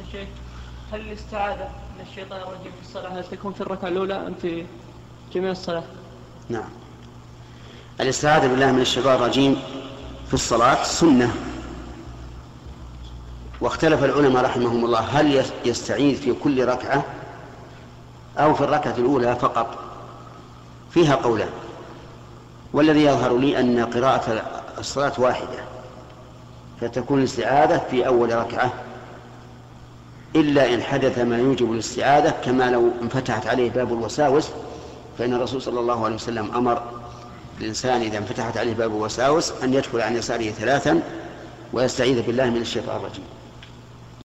الشيخ. هل الاستعاذة من الشيطان الرجيم في الصلاة؟ هل تكون في الركعة الأولى أم في جميع الصلاة؟ نعم. الاستعاذة بالله من الشيطان الرجيم في الصلاة سنة. واختلف العلماء رحمهم الله هل يستعيذ في كل ركعة أو في الركعة الأولى فقط؟ فيها قولان. والذي يظهر لي أن قراءة الصلاة واحدة فتكون الاستعاذة في أول ركعة إلا إن حدث ما يوجب الاستعاذة كما لو انفتحت عليه باب الوساوس فإن الرسول صلى الله عليه وسلم أمر الإنسان إذا انفتحت عليه باب الوساوس أن يدخل عن يساره ثلاثا ويستعيذ بالله من الشيطان الرجيم.